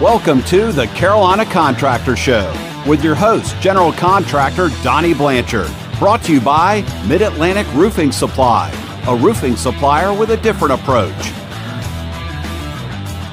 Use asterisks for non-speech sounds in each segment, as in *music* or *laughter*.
Welcome to the Carolina Contractor Show with your host, General Contractor Donnie Blanchard. Brought to you by Mid Atlantic Roofing Supply, a roofing supplier with a different approach.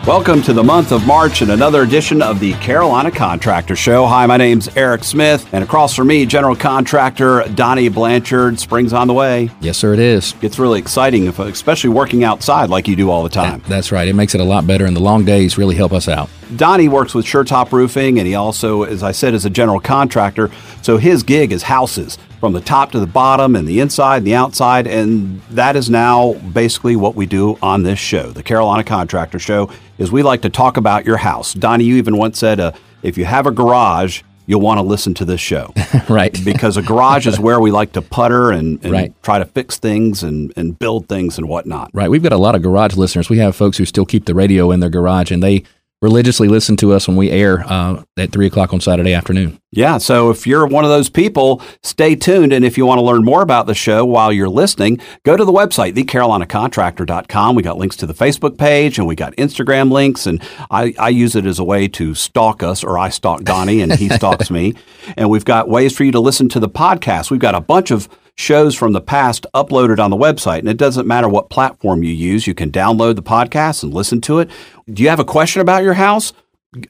Welcome to the month of March and another edition of the Carolina Contractor Show. Hi, my name's Eric Smith, and across from me, General Contractor Donnie Blanchard. Spring's on the way. Yes, sir, it is. It's really exciting, especially working outside like you do all the time. That's right. It makes it a lot better, and the long days really help us out. Donnie works with Sure-Top Roofing, and he also, as I said, is a general contractor. So his gig is houses from the top to the bottom, and the inside and the outside, and that is now basically what we do on this show, the Carolina Contractor Show. Is we like to talk about your house. Donnie, you even once said, uh, if you have a garage, you'll want to listen to this show. *laughs* right. because a garage is where we like to putter and, and Right. try to fix things and, and build things and whatnot. Right. We've got a lot of garage listeners. We have folks who still keep the radio in their garage, and they religiously listen to us when we air uh, at 3 o'clock on Saturday afternoon. Yeah, so if you're one of those people, stay tuned. And if you want to learn more about the show while you're listening, go to the website, thecarolinacontractor.com. We got links to the Facebook page and we got Instagram links. And I, I use it as a way to stalk us, or I stalk Donnie and he stalks *laughs* me. And we've got ways for you to listen to the podcast. We've got a bunch of shows from the past uploaded on the website. And it doesn't matter what platform you use, you can download the podcast and listen to it. Do you have a question about your house?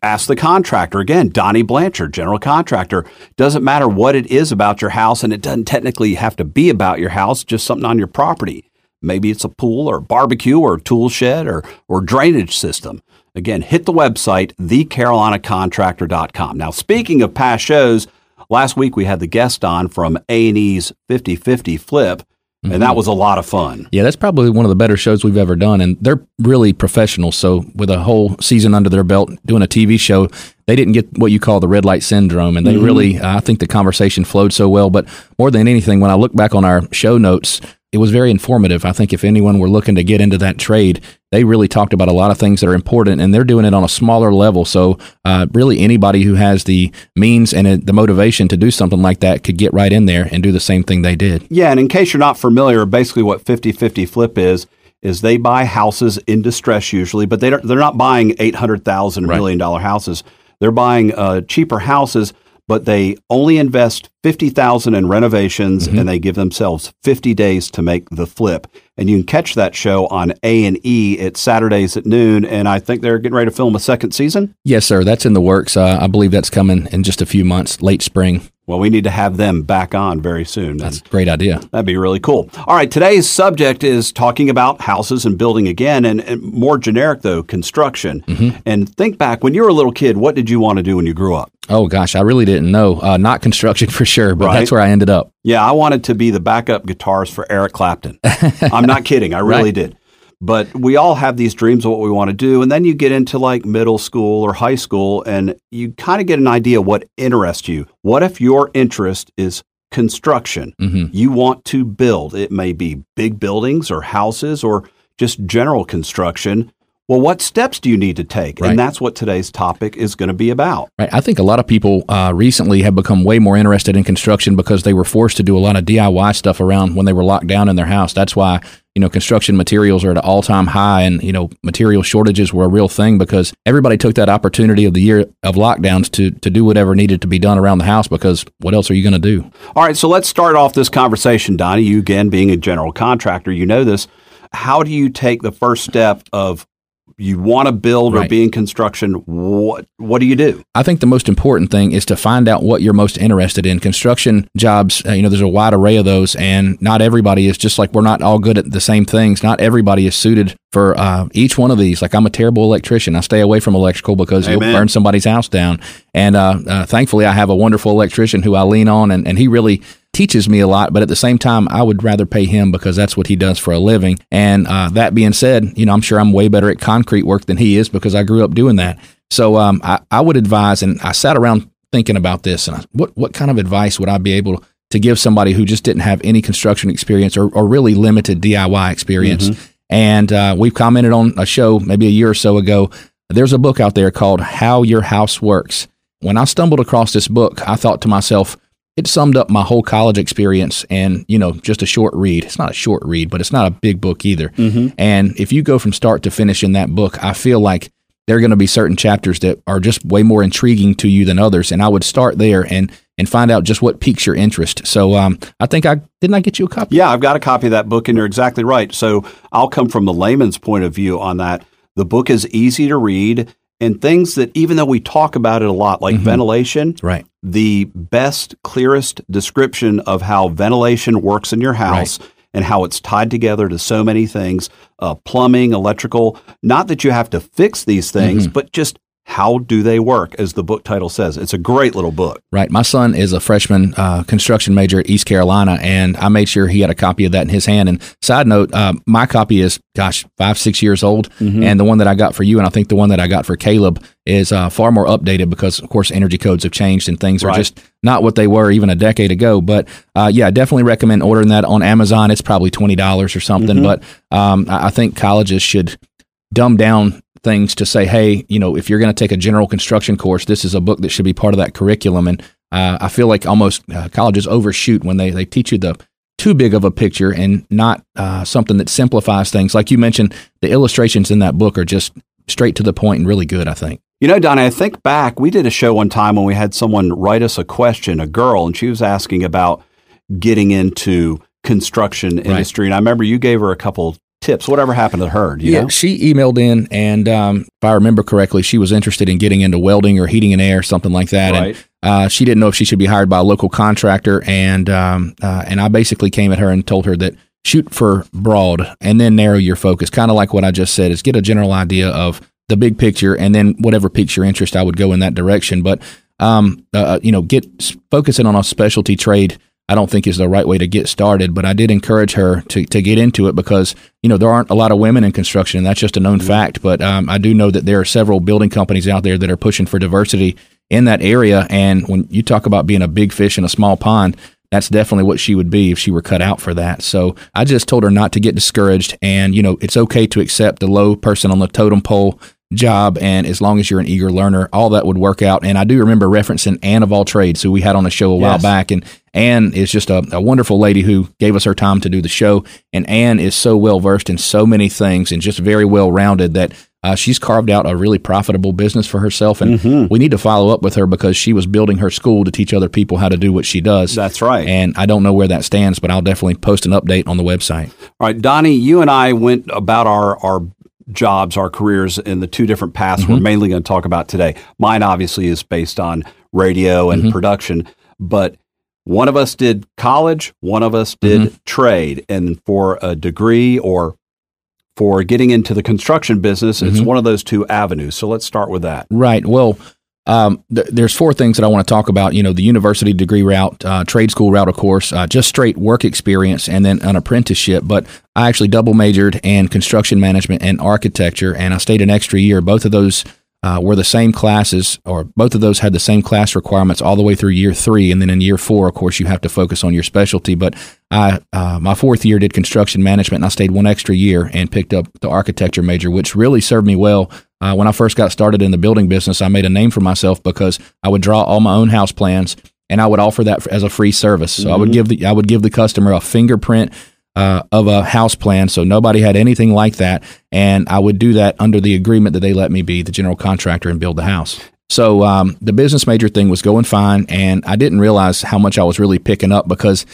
ask the contractor again donnie blanchard general contractor doesn't matter what it is about your house and it doesn't technically have to be about your house just something on your property maybe it's a pool or barbecue or tool shed or, or drainage system again hit the website thecarolinacontractor.com now speaking of past shows last week we had the guest on from a&e's 50-50 flip and that mm-hmm. was a lot of fun Yeah, that's probably one of the better shows we've ever done, and they're really professional. So, with a whole season under their belt doing a TV show, they didn't get what you call the red light syndrome, and they mm-hmm. really, I think the conversation flowed so well. But more than anything, when I look back on our show notes, it was very informative. I think if anyone were looking to get into that trade, they really talked about a lot of things that are important, and they're doing it on a smaller level. So, uh, really, anybody who has the means and uh, the motivation to do something like that could get right in there and do the same thing they did. Yeah, and in case you're not familiar, basically what 50-50 flip is is they buy houses in distress usually, but they don't, they're not buying eight hundred thousand Right. million dollar houses. They're buying uh, cheaper houses, but they only invest fifty thousand in renovations, and they give themselves fifty days to make the flip. And you can catch that show on A and E. It's Saturdays at noon, and I think they're getting ready to film a second season. Yes, sir. That's in the works. Uh, I believe that's coming in just a few months, late spring. Well, we need to have them back on very soon. That's a great idea. That'd be really cool. All right, today's subject is talking about houses and building again, and, and more generic though, construction. Mm-hmm. And think back when you were a little kid, what did you want to do when you grew up? Oh gosh, I really didn't know. Uh, not construction *laughs* for sure, but Right. that's where I ended up. Yeah, I wanted to be the backup guitarist for Eric Clapton. *laughs* I'm not kidding, I really Right. did. But we all have these dreams of what we want to do, and then you get into like middle school or high school, and you kind of get an idea what interests you. What if your interest is construction? hmm you want to build. It may be big buildings or houses or just general construction. Well, what steps do you need to take? Right. And that's what today's topic is going to be about. Right. I think a lot of people uh, recently have become way more interested in construction because they were forced to do a lot of DIY stuff around when they were locked down in their house. That's why you know construction materials are at an all time high, and you know material shortages were a real thing because everybody took that opportunity of the year of lockdowns to to do whatever needed to be done around the house because what else are you going to do? All right, so let's start off this conversation, Donnie. You, again, being a general contractor, you know this. How do you take the first step of you want to build or be in construction? What, what do you do? I think the most important thing is to find out what you're most interested in. Construction jobs, uh, you know, there's a wide array of those, and not everybody is just like we're not all good at the same things. Not everybody is suited for uh, each one of these. Like I'm a terrible electrician. I stay away from electrical because Amen. you'll burn somebody's house down. And uh, uh, thankfully, I have a wonderful electrician who I lean on, and, and he really teaches me a lot. But at the same time, I would rather pay him because that's what he does for a living. And uh, that being said, you know, I'm sure I'm way better at concrete work than he is because I grew up doing that. So um, I, I would advise, and I sat around thinking about this, and I, what what kind of advice would I be able to give somebody who just didn't have any construction experience or, or really limited DIY experience? And uh, we've commented on a show maybe a year or so ago. There's a book out there called How Your House Works. When I stumbled across this book, I thought to myself, it summed up my whole college experience and, you know, just a short read. It's not a short read, but it's not a big book either. And if you go from start to finish in that book, I feel like there are going to be certain chapters that are just way more intriguing to you than others. And I would start there and and find out just what piques your interest. So um, I think I didn't I get you a copy. Yeah, I've got a copy of that book, and you're exactly right. So I'll come from the layman's point of view on that. The book is easy to read, and things that even though we talk about it a lot, like Mhm. ventilation, Right. the best, clearest description of how ventilation works in your house and how it's tied together to so many things uh, plumbing, electrical. Not that you have to fix these things, but just how do they work, as the book title says. It's a great little book. Right. My son is a freshman uh, construction major at East Carolina, and I made sure he had a copy of that in his hand. And side note, uh, my copy is, gosh, five, six years old. And the one that I got for you, and I think the one that I got for Caleb, is uh, far more updated because, of course, energy codes have changed and things are Right. just not what they were even a decade ago. But uh, yeah, I definitely recommend ordering that on Amazon. It's probably $20 or something. But um, I I think colleges should dumb down things to say, hey, you know, if you're going to take a general construction course, this is a book that should be part of that curriculum. And uh, I feel like almost uh, colleges overshoot when they, they teach you the too big of a picture and not uh, something that simplifies things. Like you mentioned, the illustrations in that book are just straight to the point and really good, I think. You know, Donnie, I think back, we did a show one time when we had someone write us a question, a girl, and she was asking about getting into construction industry. And I remember you gave her a couple tips. Whatever happened to her? Yeah, know? she emailed in, and um, if I remember correctly, she was interested in getting into welding or heating and air, something like that. Right. And uh, she didn't know if she should be hired by a local contractor, and um, uh, and I basically came at her and told her that shoot for broad and then narrow your focus, kind of like what I just said, is get a general idea of the big picture, and then whatever piques your interest, I would go in that direction. But um, uh, you know, get focusing on a specialty trade. I don't think is the right way to get started, but I did encourage her to, to get into it because you know there aren't a lot of women in construction, and that's just a known fact. But um, I do know that there are several building companies out there that are pushing for diversity in that area. And when you talk about being a big fish in a small pond, that's definitely what she would be if she were cut out for that. So I just told her not to get discouraged, and you know it's okay to accept the low person on the totem pole job and as long as you're an eager learner all that would work out and i do remember referencing anne of all trades who we had on the show a while Yes. back and anne is just a, a wonderful lady who gave us her time to do the show and anne is so well versed in so many things and just very well rounded that uh, she's carved out a really profitable business for herself and we need to follow up with her because she was building her school to teach other people how to do what she does That's right. and i don't know where that stands but i'll definitely post an update on the website All right, Donnie, you and I went about our, our jobs, our careers in the two different paths Mm-hmm. we're mainly going to talk about today. Mine obviously is based on radio Mm-hmm. and production, but one of us did college, one of us did Mm-hmm. trade. And for a degree or for getting into the construction business, it's Mm-hmm. one of those two avenues. So let's start with that. Right. Well, um, th- there's four things that I want to talk about. You know, the university degree route, uh, trade school route, of course, uh, just straight work experience, and then an apprenticeship. But I actually double majored in construction management and architecture, and I stayed an extra year. Both of those uh, were the same classes, or both of those had the same class requirements all the way through year three, and then in year four, of course, you have to focus on your specialty. But I, uh, my fourth year, did construction management, and I stayed one extra year and picked up the architecture major, which really served me well. Uh, when I first got started in the building business, I made a name for myself because I would draw all my own house plans, and I would offer that as a free service. So I would give the I would give the customer a fingerprint uh, of a house plan, so nobody had anything like that, and I would do that under the agreement that they let me be the general contractor and build the house. So um, the business major thing was going fine, and I didn't realize how much I was really picking up because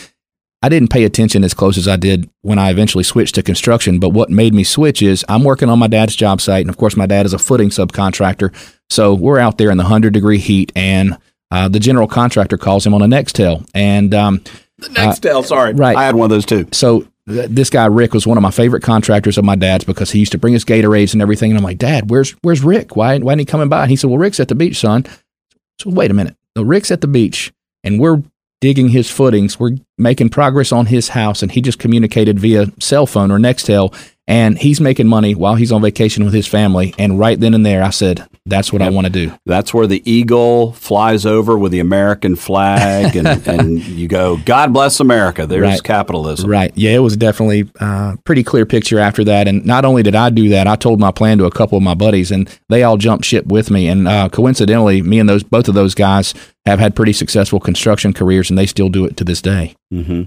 I didn't pay attention as close as I did when I eventually switched to construction. But what made me switch is I'm working on my dad's job site, and of course, my dad is a footing subcontractor. So we're out there in the hundred degree heat, and uh, the general contractor calls him on a Nextel, and um, Next, uh, sorry. right. I had one of those too. so this guy Rick was one of my favorite contractors of my dad's because he used to bring us Gatorades and everything. And I'm like, Dad, where's where's Rick? Why why ain't he coming by? And he said, Well, Rick's at the beach, son. So wait a minute. So Rick's at the beach, and we're digging his footings. We're making progress on his house, and he just communicated via cell phone or Nextel, and he's making money while he's on vacation with his family. And right then and there, I said, That's what I want to do. That's where the eagle flies over with the American flag, and, *laughs* and you go, God bless America. There's Right. capitalism. Right. Yeah, it was definitely a pretty clear picture after that. And not only did I do that, I told my plan to a couple of my buddies, and they all jumped ship with me. And uh, coincidentally, me and those both of those guys have had pretty successful construction careers, and they still do it to this day. Hmm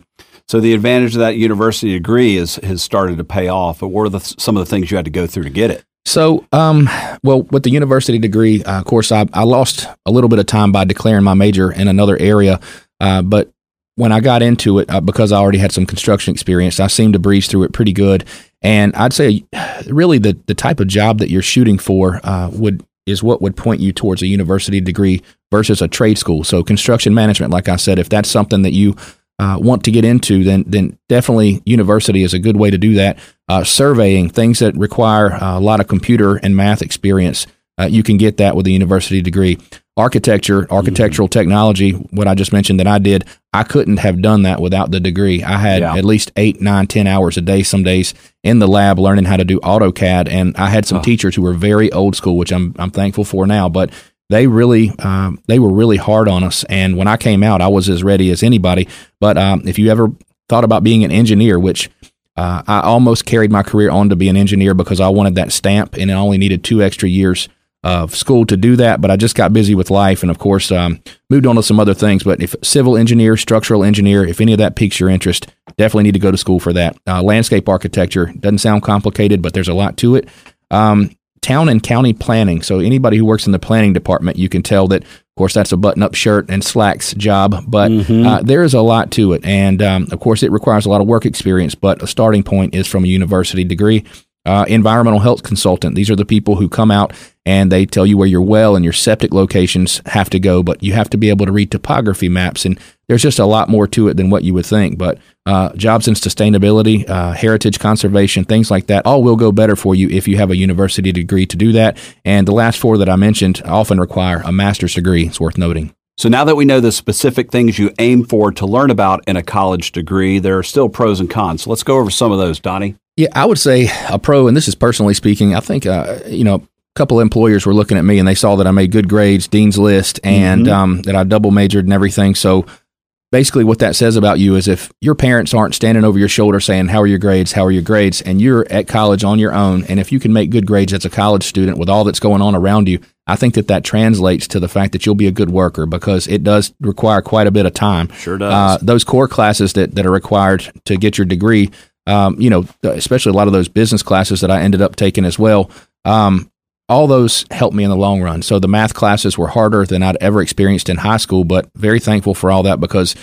So the advantage of that university degree is has started to pay off. But what are the, some of the things you had to go through to get it? So, um, well, with the university degree, uh, of course, I, I lost a little bit of time by declaring my major in another area. Uh, but when I got into it, uh, because I already had some construction experience, I seemed to breeze through it pretty good. And I'd say, really, the the type of job that you're shooting for uh, would is what would point you towards a university degree versus a trade school. So, construction management, like I said, if that's something that you uh, want to get into, then then definitely university is a good way to do that. Uh, surveying things that require uh, a lot of computer and math experience, uh, you can get that with a university degree. Architecture, architectural mm-hmm. technology, what I just mentioned that I did, I couldn't have done that without the degree. I had yeah. at least eight, nine, ten hours a day, some days in the lab learning how to do AutoCAD, and I had some oh. teachers who were very old school, which I'm I'm thankful for now, but they really um, they were really hard on us. And when I came out, I was as ready as anybody. But um, if you ever thought about being an engineer, which uh, I almost carried my career on to be an engineer because I wanted that stamp, and it only needed two extra years of school to do that. But I just got busy with life, and of course, um, moved on to some other things. But if civil engineer, structural engineer, if any of that piques your interest, definitely need to go to school for that. Uh, landscape architecture doesn't sound complicated, but there's a lot to it. Um, town and county planning. So anybody who works in the planning department, you can tell that, of course, that's a button-up shirt and slacks job, but mm-hmm. uh, there is a lot to it, and um, of course, it requires a lot of work experience. But a starting point is from a university degree. Uh, environmental health consultant. These are the people who come out and they tell you where your well and your septic locations have to go, but you have to be able to read topography maps. And there's just a lot more to it than what you would think. But uh, jobs in sustainability, uh, heritage conservation, things like that, all will go better for you if you have a university degree to do that. And the last four that I mentioned often require a master's degree. It's worth noting. So now that we know the specific things you aim for to learn about in a college degree, there are still pros and cons. So let's go over some of those, Donnie. Yeah, I would say a pro, and this is personally speaking. I think uh, you know a couple employers were looking at me and they saw that I made good grades, dean's list, and mm-hmm. um, that I double majored and everything. So basically, what that says about you is if your parents aren't standing over your shoulder saying, "How are your grades? How are your grades?" and you're at college on your own, and if you can make good grades as a college student with all that's going on around you, I think that that translates to the fact that you'll be a good worker because it does require quite a bit of time. Sure does. Uh, those core classes that that are required to get your degree um, you know, especially a lot of those business classes that I ended up taking as well. Um, all those helped me in the long run. So the math classes were harder than I'd ever experienced in high school, but very thankful for all that because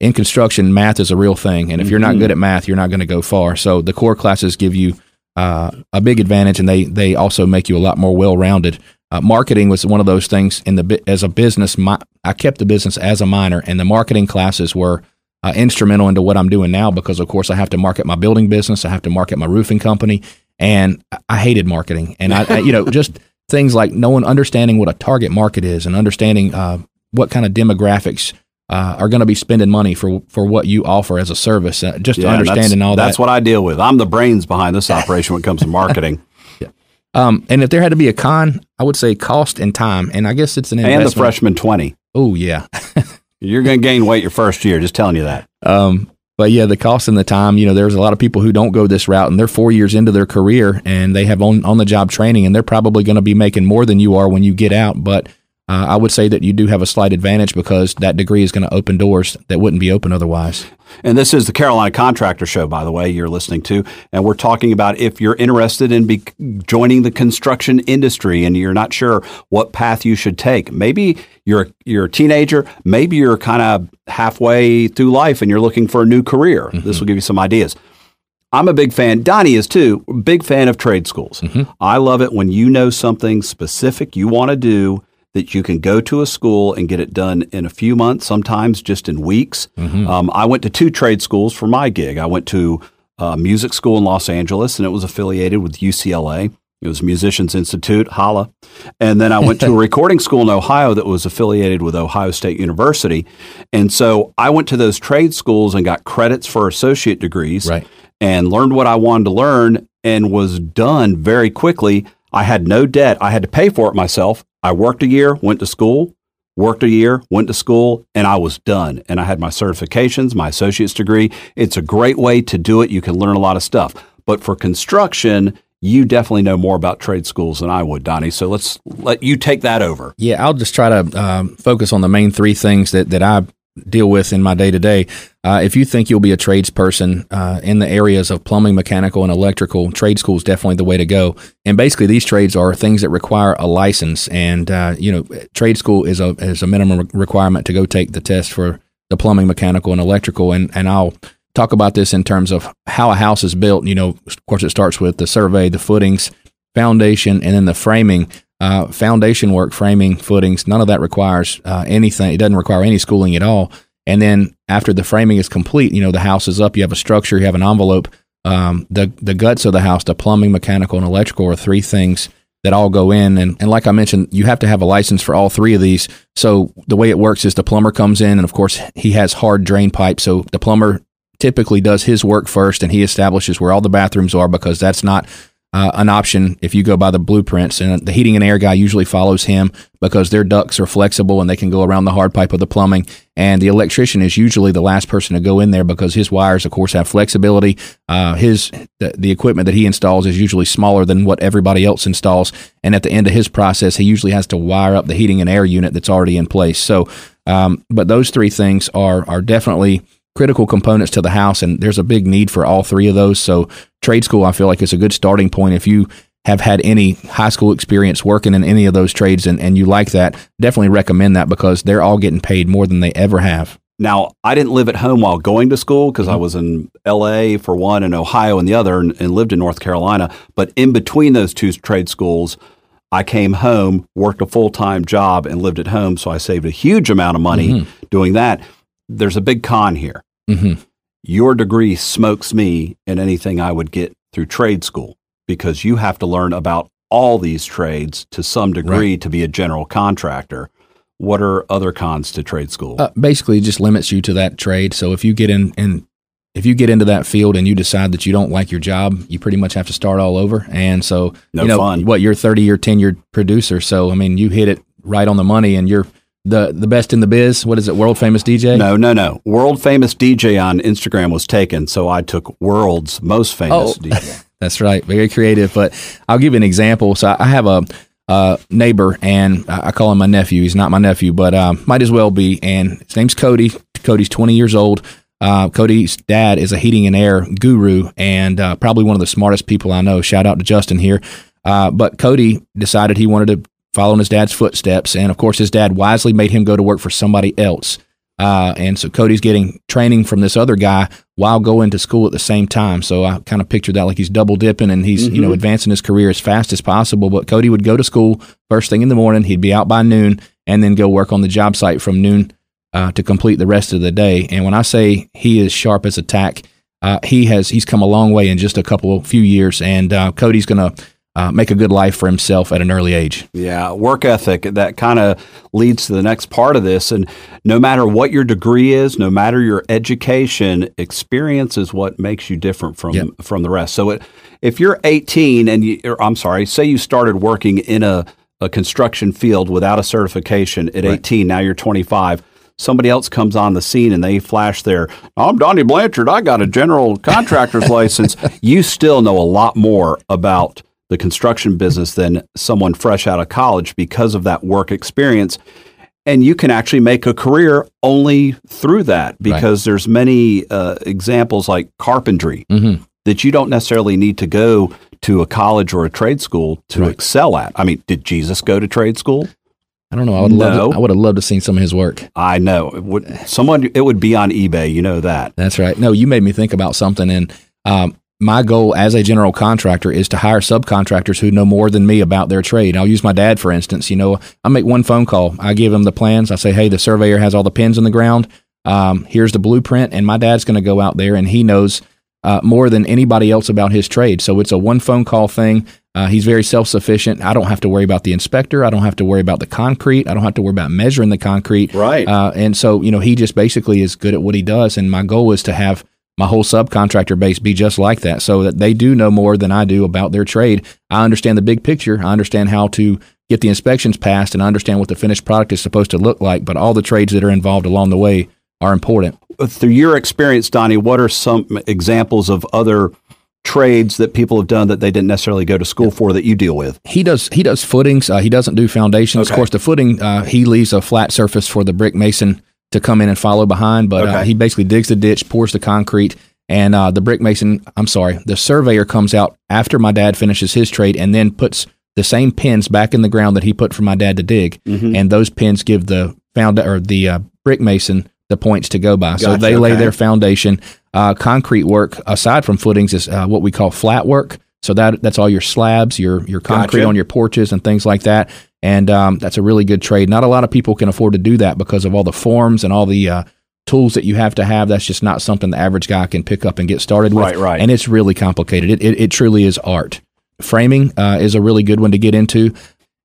in construction, math is a real thing. And if you're not mm-hmm. good at math, you're not going to go far. So the core classes give you uh, a big advantage, and they they also make you a lot more well rounded. Uh, marketing was one of those things in the as a business. My, I kept the business as a minor, and the marketing classes were uh, instrumental into what I'm doing now because, of course, I have to market my building business, I have to market my roofing company, and I hated marketing. And I, I you know, just *laughs* things like knowing, understanding what a target market is, and understanding uh, what kind of demographics uh, are going to be spending money for for what you offer as a service. Uh, just yeah, understanding all that. That's what I deal with. I'm the brains behind this operation when it comes to marketing. *laughs* yeah. Um, and if there had to be a con, I would say cost and time. And I guess it's an investment. And the freshman 20. Oh, yeah. *laughs* You're going to gain weight your first year. Just telling you that. Um, but yeah, the cost and the time, you know, there's a lot of people who don't go this route and they're four years into their career and they have on, on the job training and they're probably going to be making more than you are when you get out. But uh, I would say that you do have a slight advantage because that degree is going to open doors that wouldn't be open otherwise. And this is the Carolina Contractor Show, by the way, you're listening to. And we're talking about if you're interested in be- joining the construction industry and you're not sure what path you should take. Maybe you're, you're a teenager, maybe you're kind of halfway through life and you're looking for a new career. Mm-hmm. This will give you some ideas. I'm a big fan. Donnie is too. Big fan of trade schools. Mm-hmm. I love it when you know something specific you want to do that you can go to a school and get it done in a few months, sometimes just in weeks. Mm-hmm. Um, I went to two trade schools for my gig. I went to a music school in Los Angeles, and it was affiliated with UCLA. It was Musicians Institute, holla. And then I went to a *laughs* recording school in Ohio that was affiliated with Ohio State University. And so I went to those trade schools and got credits for associate degrees right. and learned what I wanted to learn and was done very quickly. I had no debt. I had to pay for it myself. I worked a year, went to school, worked a year, went to school, and I was done. And I had my certifications, my associate's degree. It's a great way to do it. You can learn a lot of stuff. But for construction, you definitely know more about trade schools than I would, Donnie. So let's let you take that over. Yeah, I'll just try to um, focus on the main three things that, that I deal with in my day to day. If you think you'll be a tradesperson uh, in the areas of plumbing, mechanical, and electrical, trade school is definitely the way to go. And basically, these trades are things that require a license, and uh, you know, trade school is a is a minimum requirement to go take the test for the plumbing, mechanical, and electrical. And and I'll talk about this in terms of how a house is built. You know, of course, it starts with the survey, the footings, foundation, and then the framing. Uh, foundation work, framing, footings, none of that requires uh, anything. It doesn't require any schooling at all. And then after the framing is complete, you know, the house is up, you have a structure, you have an envelope. Um, the, the guts of the house, the plumbing, mechanical, and electrical are three things that all go in. And, and like I mentioned, you have to have a license for all three of these. So the way it works is the plumber comes in, and of course, he has hard drain pipes. So the plumber typically does his work first and he establishes where all the bathrooms are because that's not uh, an option if you go by the blueprints. And the heating and air guy usually follows him because their ducts are flexible and they can go around the hard pipe of the plumbing. And the electrician is usually the last person to go in there because his wires, of course, have flexibility. Uh, his the, the equipment that he installs is usually smaller than what everybody else installs. And at the end of his process, he usually has to wire up the heating and air unit that's already in place. So, um, but those three things are are definitely critical components to the house, and there's a big need for all three of those. So, trade school, I feel like, is a good starting point if you have had any high school experience working in any of those trades and, and you like that, definitely recommend that because they're all getting paid more than they ever have. Now, I didn't live at home while going to school because mm-hmm. I was in LA for one and Ohio and the other and, and, lived in North Carolina. But in between those two trade schools, I came home, worked a full time job, and lived at home. So I saved a huge amount of money mm-hmm. doing that. There's a big con here. Mm-hmm. Your degree smokes me in anything I would get through trade school because you have to learn about all these trades to some degree right. to be a general contractor. What are other cons to trade school? Uh, basically, it just limits you to that trade. So if you get in and if you get into that field and you decide that you don't like your job, you pretty much have to start all over. And so, no you know, fun. what you're 30 year tenured producer. So, I mean, you hit it right on the money and you're the the best in the biz. What is it? World famous DJ? No, no, no. World famous DJ on Instagram was taken, so I took world's most famous oh, DJ. *laughs* That's right. Very creative. But I'll give you an example. So I have a, a neighbor, and I call him my nephew. He's not my nephew, but uh, might as well be. And his name's Cody. Cody's 20 years old. Uh, Cody's dad is a heating and air guru and uh, probably one of the smartest people I know. Shout out to Justin here. Uh, but Cody decided he wanted to following his dad's footsteps. And of course, his dad wisely made him go to work for somebody else. Uh, and so Cody's getting training from this other guy while going to school at the same time. So I kind of picture that like he's double dipping and he's, mm-hmm. you know, mm-hmm. advancing his career as fast as possible. But Cody would go to school first thing in the morning. He'd be out by noon and then go work on the job site from noon uh, to complete the rest of the day. And when I say he is sharp as a tack, uh, he has, he's come a long way in just a couple, few years. And uh, Cody's going to, uh, make a good life for himself at an early age. Yeah, work ethic that kind of leads to the next part of this. And no matter what your degree is, no matter your education, experience is what makes you different from yep. from the rest. So it, if you're 18 and you, or, I'm sorry, say you started working in a, a construction field without a certification at right. 18, now you're 25 somebody else comes on the scene and they flash their, I'm Donnie Blanchard, I got a general contractor's *laughs* license, you still know a lot more about the construction business than someone fresh out of college because of that work experience and you can actually make a career only through that because right. there's many uh, examples like carpentry mm-hmm. that you don't necessarily need to go to a college or a trade school to right. excel at. I mean, did Jesus go to trade school? I don't know. I would no. love. To, I would have loved to seen some of his work. I know. It would, someone. It would be on eBay. You know that. That's right. No, you made me think about something, and um, my goal as a general contractor is to hire subcontractors who know more than me about their trade. I'll use my dad, for instance. You know, I make one phone call. I give him the plans. I say, hey, the surveyor has all the pins in the ground. Um, here's the blueprint. And my dad's going to go out there and he knows uh, more than anybody else about his trade. So it's a one phone call thing. Uh, he's very self sufficient. I don't have to worry about the inspector. I don't have to worry about the concrete. I don't have to worry about measuring the concrete. Right. Uh, and so, you know, he just basically is good at what he does. And my goal is to have my whole subcontractor base be just like that so that they do know more than I do about their trade. I understand the big picture. I understand how to get the inspections passed and I understand what the finished product is supposed to look like, but all the trades that are involved along the way are important. Through your experience, Donnie, what are some examples of other trades that people have done that they didn't necessarily go to school for that you deal with? He does. He does footings. Uh, he doesn't do foundations. Okay. Of course, the footing uh, he leaves a flat surface for the brick mason to come in and follow behind. But uh, he basically digs the ditch, pours the concrete, and uh, the brick mason, I'm sorry, the surveyor comes out after my dad finishes his trade and then puts the same pins back in the ground that he put for my dad to dig, Mm-hmm. and those pins give the found or the uh, brick mason the points to go by. so Gotcha, they lay their foundation. Uh, concrete work aside from footings is uh, what we call flat work. So that that's all your slabs, your your concrete Gotcha. on your porches and things like that. And um, that's a really good trade. Not a lot of people can afford to do that because of all the forms and all the uh, tools that you have to have. That's just not something the average guy can pick up and get started with. Right, right. And it's really complicated. It it, it truly is art. Framing uh, is a really good one to get into.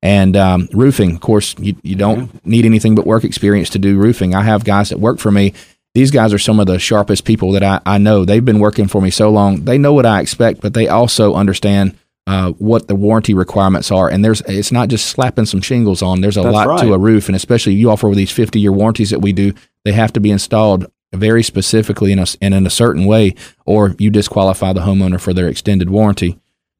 And um, roofing, of course, you, you don't need anything but work experience to do roofing. I have guys that work for me. These guys are some of the sharpest people that I, I know. They've been working for me so long. They know what I expect, but they also understand uh, what the warranty requirements are. And there's it's not just slapping some shingles on. There's a That's lot right. to a roof, and especially you offer these 50 year warranties that we do. They have to be installed very specifically in a, and in a certain way, or you disqualify the homeowner for their extended warranty.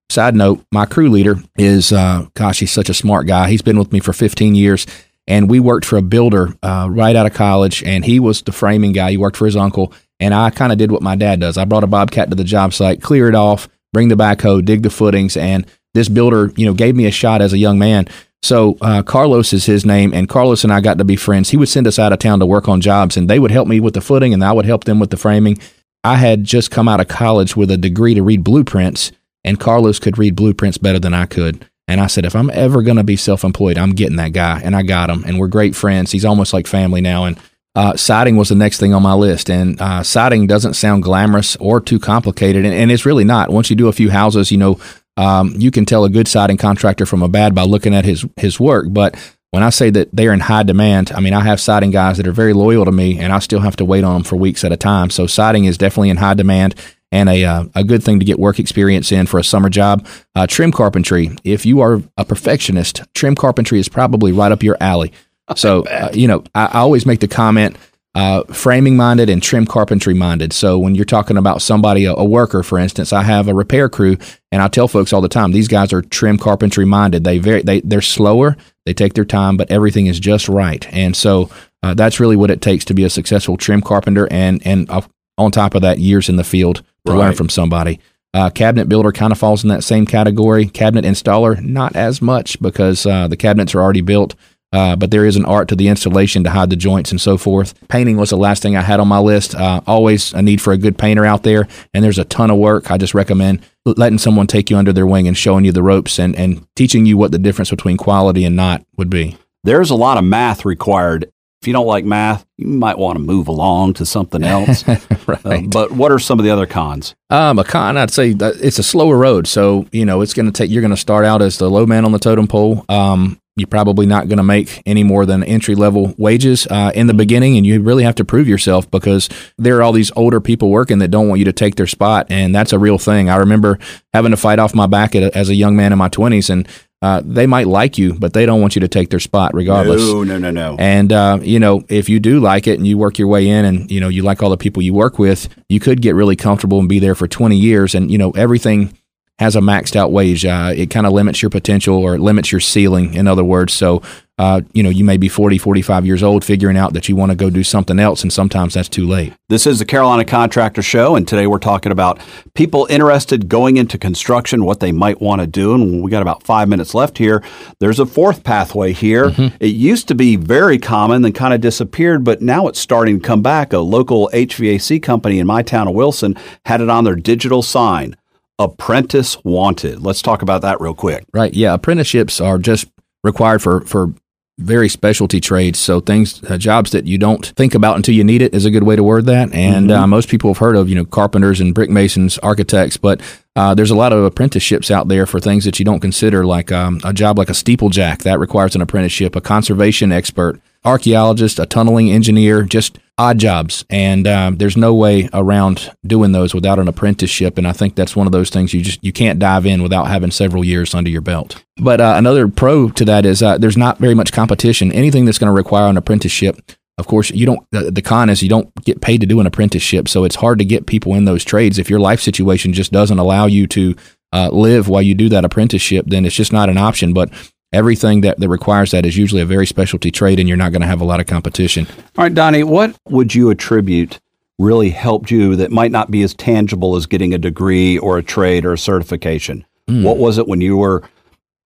Side note, my crew leader is, uh, gosh, he's such a smart guy. He's been with me for 15 years, and we worked for a builder uh, right out of college, and he was the framing guy. He worked for his uncle, and I kind of did what my dad does. I brought a bobcat to the job site, clear it off, bring the backhoe, dig the footings, and this builder, you know, gave me a shot as a young man. So uh, Carlos is his name, and Carlos and I got to be friends. He would send us out of town to work on jobs, and they would help me with the footing, and I would help them with the framing. I had just come out of college with a degree to read blueprints, and Carlos could read blueprints better than I could. And I said, if I'm ever going to be self employed, I'm getting that guy. And I got him. And we're great friends. He's almost like family now. And uh, siding was the next thing on my list. And uh, siding doesn't sound glamorous or too complicated. And, and it's really not. Once you do a few houses, you know, um, you can tell a good siding contractor from a bad by looking at his, his work. But when I say that they're in high demand, I mean, I have siding guys that are very loyal to me, and I still have to wait on them for weeks at a time. So siding is definitely in high demand and a, uh, a good thing to get work experience in for a summer job. Uh, trim carpentry, if you are a perfectionist, trim carpentry is probably right up your alley. So, *laughs* uh, you know, I, I always make the comment uh, framing minded and trim carpentry minded. So, when you're talking about somebody, a, a worker, for instance, I have a repair crew, and I tell folks all the time, these guys are trim carpentry minded. They very, they, they're slower, they take their time, but everything is just right. And so, uh, that's really what it takes to be a successful trim carpenter. And, and uh, on top of that, years in the field to learn from somebody. Uh, cabinet builder kind of falls in that same category. Cabinet installer, not as much because uh, the cabinets are already built. Uh, but there is an art to the installation to hide the joints and so forth. Painting was the last thing I had on my list. Uh, always a need for a good painter out there, and there's a ton of work. I just recommend letting someone take you under their wing and showing you the ropes and, and teaching you what the difference between quality and not would be. There's a lot of math required. If you don't like math, you might want to move along to something else. *laughs* right. Uh, but what are some of the other cons? Um, a con, I'd say that it's a slower road. So, you know, it's going to take, you're going to start out as the low man on the totem pole. Um, you're probably not going to make any more than entry level wages uh, in the beginning, and you really have to prove yourself because there are all these older people working that don't want you to take their spot, and that's a real thing. I remember having to fight off my back at a, as a young man in my 20s, and uh, they might like you, but they don't want you to take their spot regardless. No, no, no, no. And uh, you know, if you do like it and you work your way in, and you know you like all the people you work with, you could get really comfortable and be there for 20 years. And you know, everything has a maxed out wage. Uh, it kind of limits your potential or it limits your ceiling. In other words, so uh, you know, you may be 40, 45 years old, figuring out that you want to go do something else, and sometimes that's too late. This is the Carolina Contractor Show, and today we're talking about people interested going into construction, what they might want to do. And we got about five minutes left here. There's a fourth pathway here. It used to be very common, then kind of disappeared, but now it's starting to come back. A local HVAC company in my town of Wilson had it on their digital sign Apprentice Wanted. Let's talk about that real quick. Right. Yeah. Apprenticeships are just required for, for very specialty trades. So things, uh, jobs that you don't think about until you need it is a good way to word that. And uh, most people have heard of, you know, carpenters and brick masons, architects, but uh, there's a lot of apprenticeships out there for things that you don't consider, like um, a job like a steeplejack that requires an apprenticeship, a conservation expert, archaeologist, a tunneling engineer, just odd jobs. And um, there's no way around doing those without an apprenticeship. And I think that's one of those things you just you can't dive in without having several years under your belt. But uh, another pro to that is uh, there's not very much competition. Anything that's going to require an apprenticeship. Of course, you don't. The, the con is you don't get paid to do an apprenticeship, so it's hard to get people in those trades. If your life situation just doesn't allow you to uh, live while you do that apprenticeship, then it's just not an option. But everything that, that requires that is usually a very specialty trade, and you're not going to have a lot of competition. All right, Donnie, what would you attribute really helped you that might not be as tangible as getting a degree or a trade or a certification? Mm. What was it when you were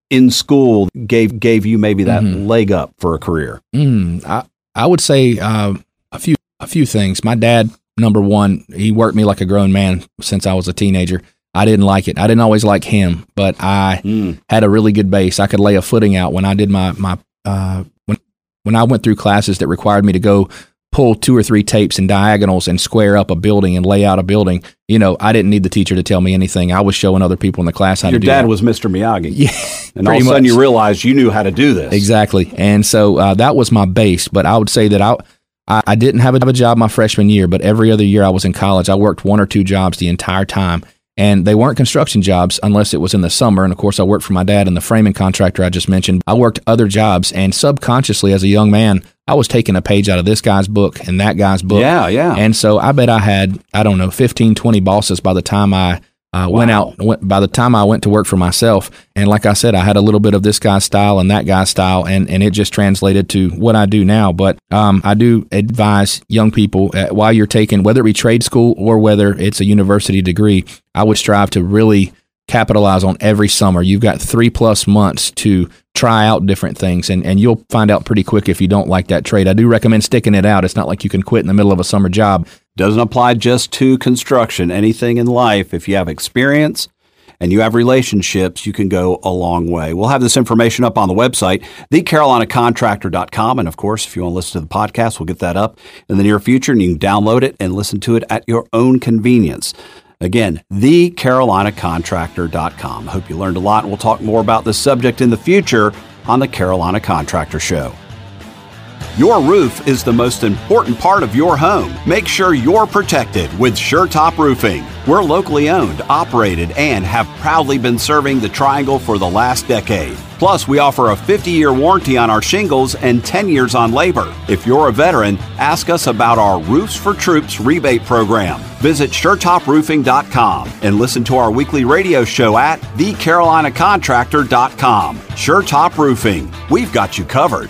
in school gave gave you maybe that mm-hmm. leg up for a career? Mm. I I would say uh, a few a few things. My dad, number one, he worked me like a grown man since I was a teenager. I didn't like it. I didn't always like him, but I mm. had a really good base. I could lay a footing out when I did my my uh, when when I went through classes that required me to go pull two or three tapes and diagonals and square up a building and lay out a building. You know, I didn't need the teacher to tell me anything. I was showing other people in the class how Your to do dad that. was Mr. Miyagi. *laughs* Yeah. And all of a sudden you realized you knew how to do this. Exactly. And so uh, that was my base. But I would say that I, I, I didn't have a job my freshman year, but every other year I was in college, I worked one or two jobs the entire time and they weren't construction jobs unless it was in the summer. And of course, I worked for my dad and the framing contractor I just mentioned. I worked other jobs, and subconsciously, as a young man, I was taking a page out of this guy's book and that guy's book. Yeah, yeah. And so I bet I had, I don't know, 15, 20 bosses by the time I uh, wow. Went out. Went, by the time I went to work for myself, and like I said, I had a little bit of this guy's style and that guy's style, and and it just translated to what I do now. But um, I do advise young people uh, while you're taking whether it be trade school or whether it's a university degree, I would strive to really capitalize on every summer. You've got three plus months to try out different things and, and you'll find out pretty quick if you don't like that trade. I do recommend sticking it out. It's not like you can quit in the middle of a summer job. Doesn't apply just to construction. Anything in life, if you have experience and you have relationships, you can go a long way. We'll have this information up on the website, thecarolinacontractor.com. And of course, if you want to listen to the podcast, we'll get that up in the near future and you can download it and listen to it at your own convenience. Again, thecarolinacontractor.com. Hope you learned a lot and we'll talk more about this subject in the future on the Carolina Contractor Show. Your roof is the most important part of your home. Make sure you're protected with SureTop Roofing. We're locally owned, operated, and have proudly been serving the Triangle for the last decade. Plus, we offer a 50 year warranty on our shingles and 10 years on labor. If you're a veteran, ask us about our Roofs for Troops rebate program. Visit SureTopRoofing.com and listen to our weekly radio show at TheCarolinaContractor.com. SureTop Roofing, we've got you covered.